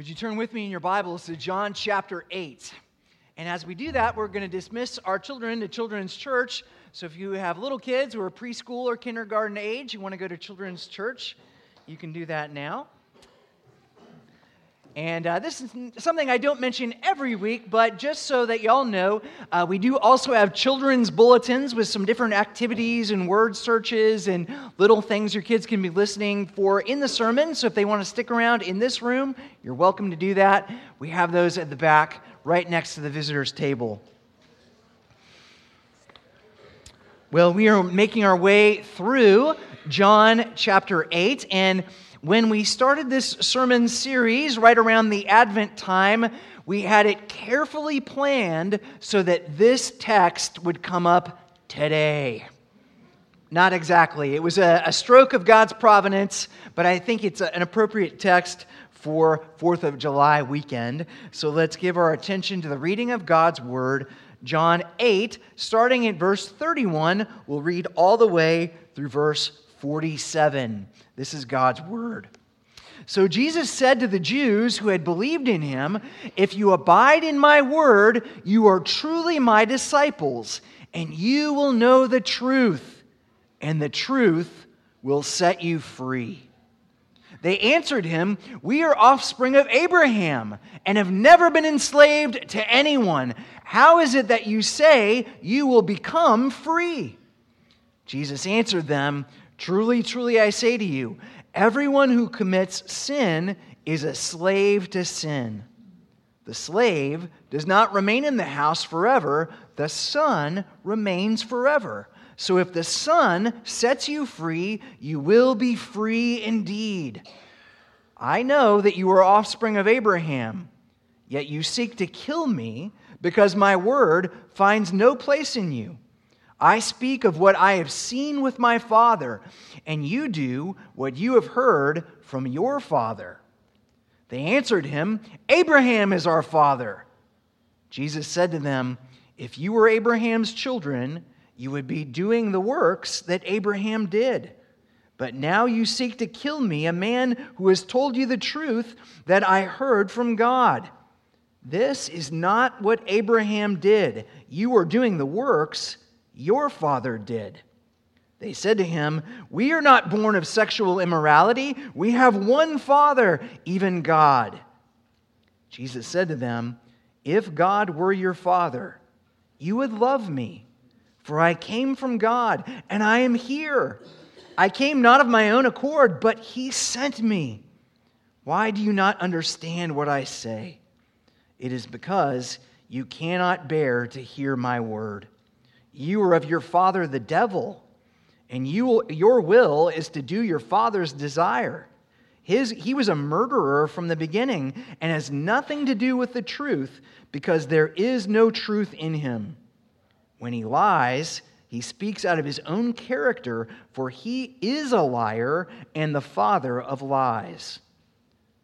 Would you turn with me in your Bibles to John chapter 8? And as we do that, we're going to dismiss our children to Children's Church. So if you have little kids who are preschool or kindergarten age, you want to go to Children's Church, you can do that now. And uh, this is something I don't mention every week, but just so that y'all know, uh, we do also have children's bulletins with some different activities and word searches and little things your kids can be listening for in the sermon. So if they want to stick around in this room, you're welcome to do that. We have those at the back, right next to the visitors' table. Well, we are making our way through John chapter 8, and when we started this sermon series right around the Advent time, we had it carefully planned so that this text would come up today. Not exactly. It was a, a stroke of God's providence, but I think it's a, an appropriate text for 4th of July weekend. So let's give our attention to the reading of God's Word. John 8, starting at verse 31, we'll read all the way through verse 47. This is God's word. So Jesus said to the Jews who had believed in him, If you abide in my word, you are truly my disciples, and you will know the truth, and the truth will set you free. They answered him, We are offspring of Abraham and have never been enslaved to anyone. How is it that you say you will become free? Jesus answered them, Truly, truly, I say to you, everyone who commits sin is a slave to sin. The slave does not remain in the house forever, the son remains forever. So if the son sets you free, you will be free indeed. I know that you are offspring of Abraham, yet you seek to kill me because my word finds no place in you. I speak of what I have seen with my Father, and you do what you have heard from your father. They answered him, Abraham is our father. Jesus said to them, If you were Abraham's children, you would be doing the works that Abraham did. But now you seek to kill me, a man who has told you the truth that I heard from God. This is not what Abraham did. You are doing the works your father did. They said to him, We are not born of sexual immorality. We have one Father, even God. Jesus said to them, If God were your Father, you would love me, for I came from God, and I am here. I came not of my own accord, but He sent me. Why do you not understand what I say? It is because you cannot bear to hear my word. You are of your father, the devil, and you, your will is to do your father's desire. His, he was a murderer from the beginning and has nothing to do with the truth because there is no truth in him. When he lies, he speaks out of his own character, for he is a liar and the father of lies.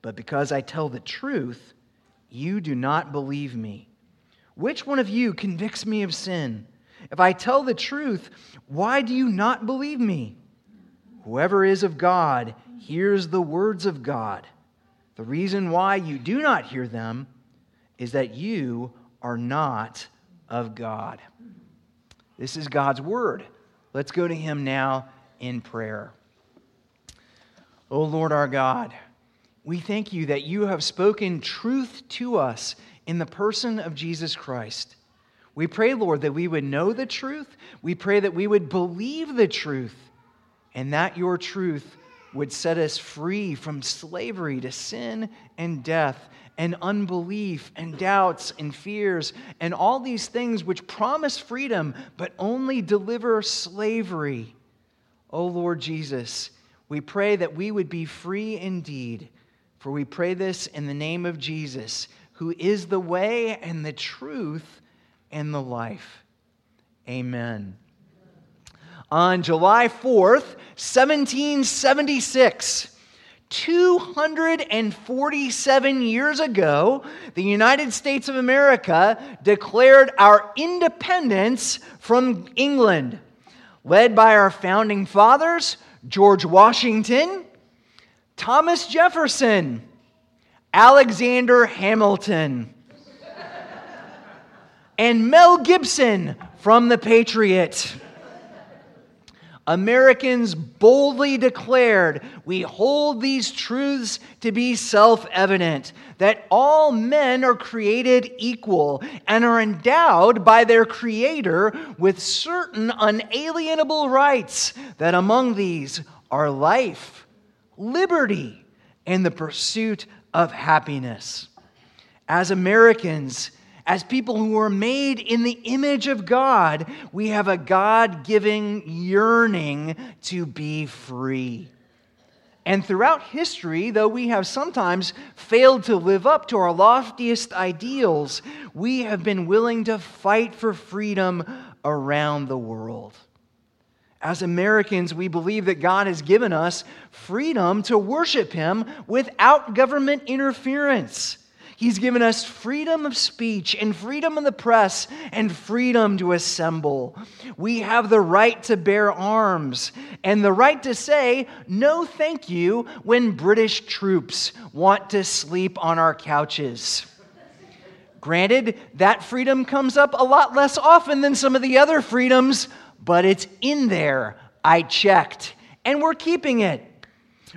But because I tell the truth, you do not believe me. Which one of you convicts me of sin? If I tell the truth, why do you not believe me? Whoever is of God hears the words of God. The reason why you do not hear them is that you are not of God. This is God's word. Let's go to Him now in prayer. O Lord our God, we thank you that you have spoken truth to us in the person of Jesus Christ. We pray, Lord, that we would know the truth. We pray that we would believe the truth and that your truth would set us free from slavery to sin and death and unbelief and doubts and fears and all these things which promise freedom but only deliver slavery. O oh Lord Jesus, we pray that we would be free indeed. For we pray this in the name of Jesus, who is the way and the truth and the life. Amen. On July 4th, 1776, 247 years ago, the United States of America declared our independence from England, led by our founding fathers, George Washington, Thomas Jefferson, Alexander Hamilton, and Mel Gibson from The Patriot. Americans boldly declared, We hold these truths to be self evident that all men are created equal and are endowed by their Creator with certain unalienable rights, that among these are life, liberty, and the pursuit of happiness. As Americans, as people who are made in the image of God, we have a God giving yearning to be free. And throughout history, though we have sometimes failed to live up to our loftiest ideals, we have been willing to fight for freedom around the world. As Americans, we believe that God has given us freedom to worship Him without government interference. He's given us freedom of speech and freedom of the press and freedom to assemble. We have the right to bear arms and the right to say no thank you when British troops want to sleep on our couches. Granted, that freedom comes up a lot less often than some of the other freedoms, but it's in there. I checked, and we're keeping it.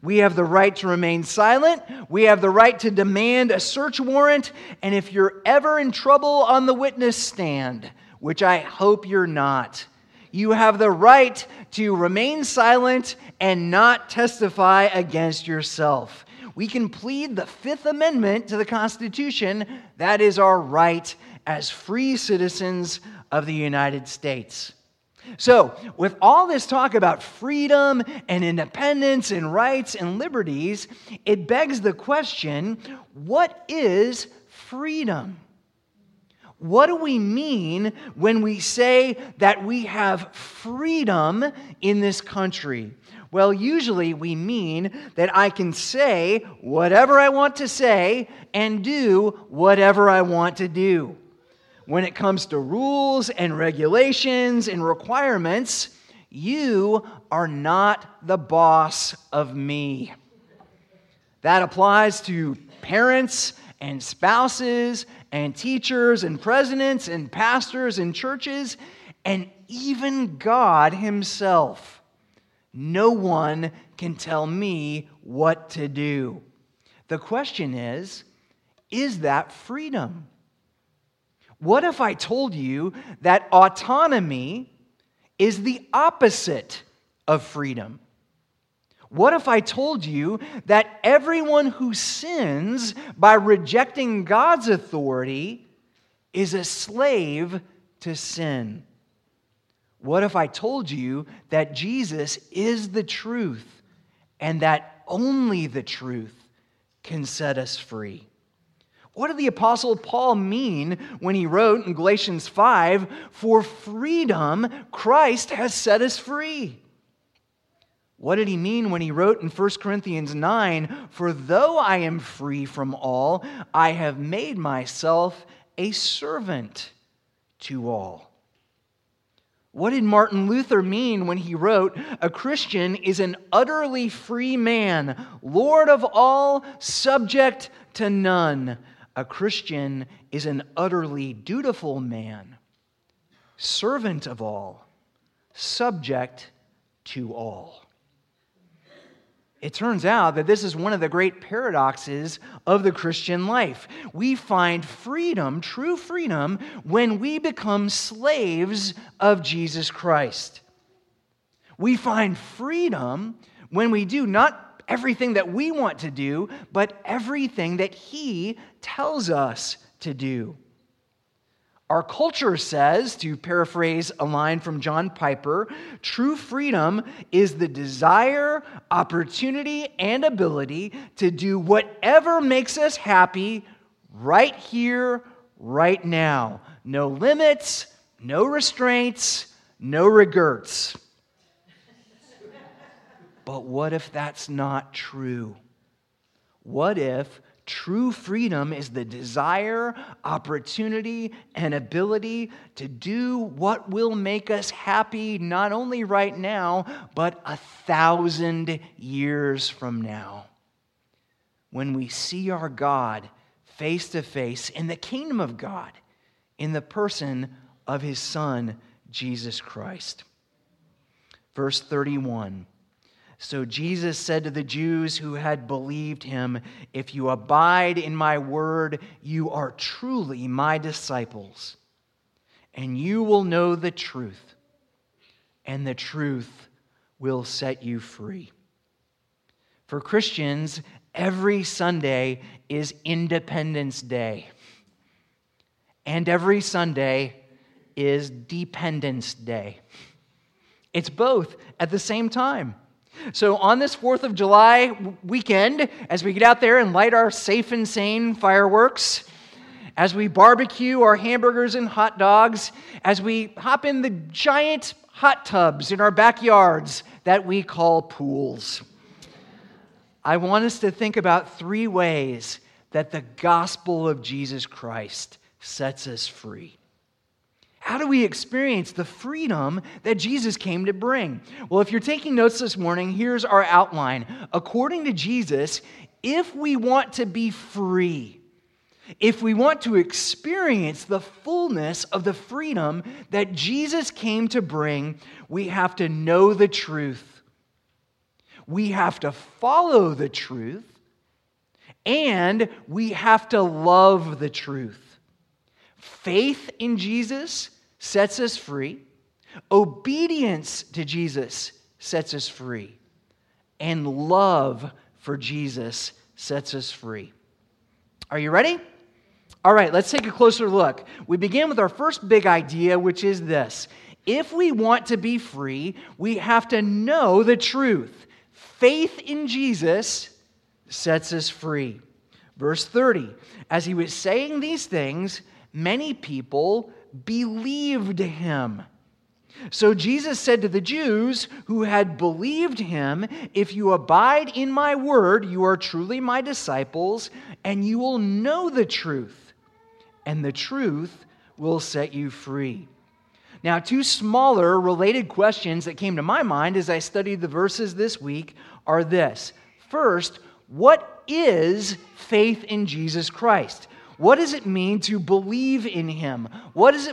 We have the right to remain silent. We have the right to demand a search warrant. And if you're ever in trouble on the witness stand, which I hope you're not, you have the right to remain silent and not testify against yourself. We can plead the Fifth Amendment to the Constitution. That is our right as free citizens of the United States. So, with all this talk about freedom and independence and rights and liberties, it begs the question what is freedom? What do we mean when we say that we have freedom in this country? Well, usually we mean that I can say whatever I want to say and do whatever I want to do when it comes to rules and regulations and requirements, you are not the boss of me. That applies to parents and spouses and teachers and presidents and pastors and churches and even God Himself. No one can tell me what to do. The question is is that freedom? What if I told you that autonomy is the opposite of freedom? What if I told you that everyone who sins by rejecting God's authority is a slave to sin? What if I told you that Jesus is the truth and that only the truth can set us free? What did the Apostle Paul mean when he wrote in Galatians 5 For freedom, Christ has set us free? What did he mean when he wrote in 1 Corinthians 9 For though I am free from all, I have made myself a servant to all? What did Martin Luther mean when he wrote, A Christian is an utterly free man, Lord of all, subject to none? A Christian is an utterly dutiful man, servant of all, subject to all. It turns out that this is one of the great paradoxes of the Christian life. We find freedom, true freedom, when we become slaves of Jesus Christ. We find freedom when we do not everything that we want to do, but everything that He tells us to do. Our culture says, to paraphrase a line from John Piper, true freedom is the desire, opportunity, and ability to do whatever makes us happy right here, right now. No limits, no restraints, no regrets. But what if that's not true? What if true freedom is the desire, opportunity, and ability to do what will make us happy not only right now, but a thousand years from now? when we see our God face to face in the kingdom of God, in the person of his Son, Jesus Christ. Verse 31. So Jesus said to the Jews who had believed him, If you abide in my word, you are truly my disciples, and you will know the truth, and the truth will set you free. For Christians, every Sunday is Independence Day, and every Sunday is Dependence Day. It's both at the same time. So, on this 4th of July weekend, as we get out there and light our safe and sane fireworks, as we barbecue our hamburgers and hot dogs, as we hop in the giant hot tubs in our backyards that we call pools, I want us to think about three ways that the gospel of Jesus Christ sets us free. How do we experience the freedom that Jesus came to bring? Well, if you're taking notes this morning, here's our outline. According to Jesus, if we want to be free, if we want to experience the fullness of the freedom that Jesus came to bring, we have to know the truth. We have to follow the truth. And we have to love the truth. Faith in Jesus sets us free. Obedience to Jesus sets us free. And love for Jesus sets us free. Are you ready? All right, let's take a closer look. We begin with our first big idea, which is this if we want to be free, we have to know the truth. Faith in Jesus sets us free. Verse 30 As he was saying these things, many people believed him. So Jesus said to the Jews who had believed him, If you abide in my word, you are truly my disciples, and you will know the truth, and the truth will set you free. Now, two smaller related questions that came to my mind as I studied the verses this week are this. First, what is faith in Jesus Christ? What does it mean to believe in him? What does it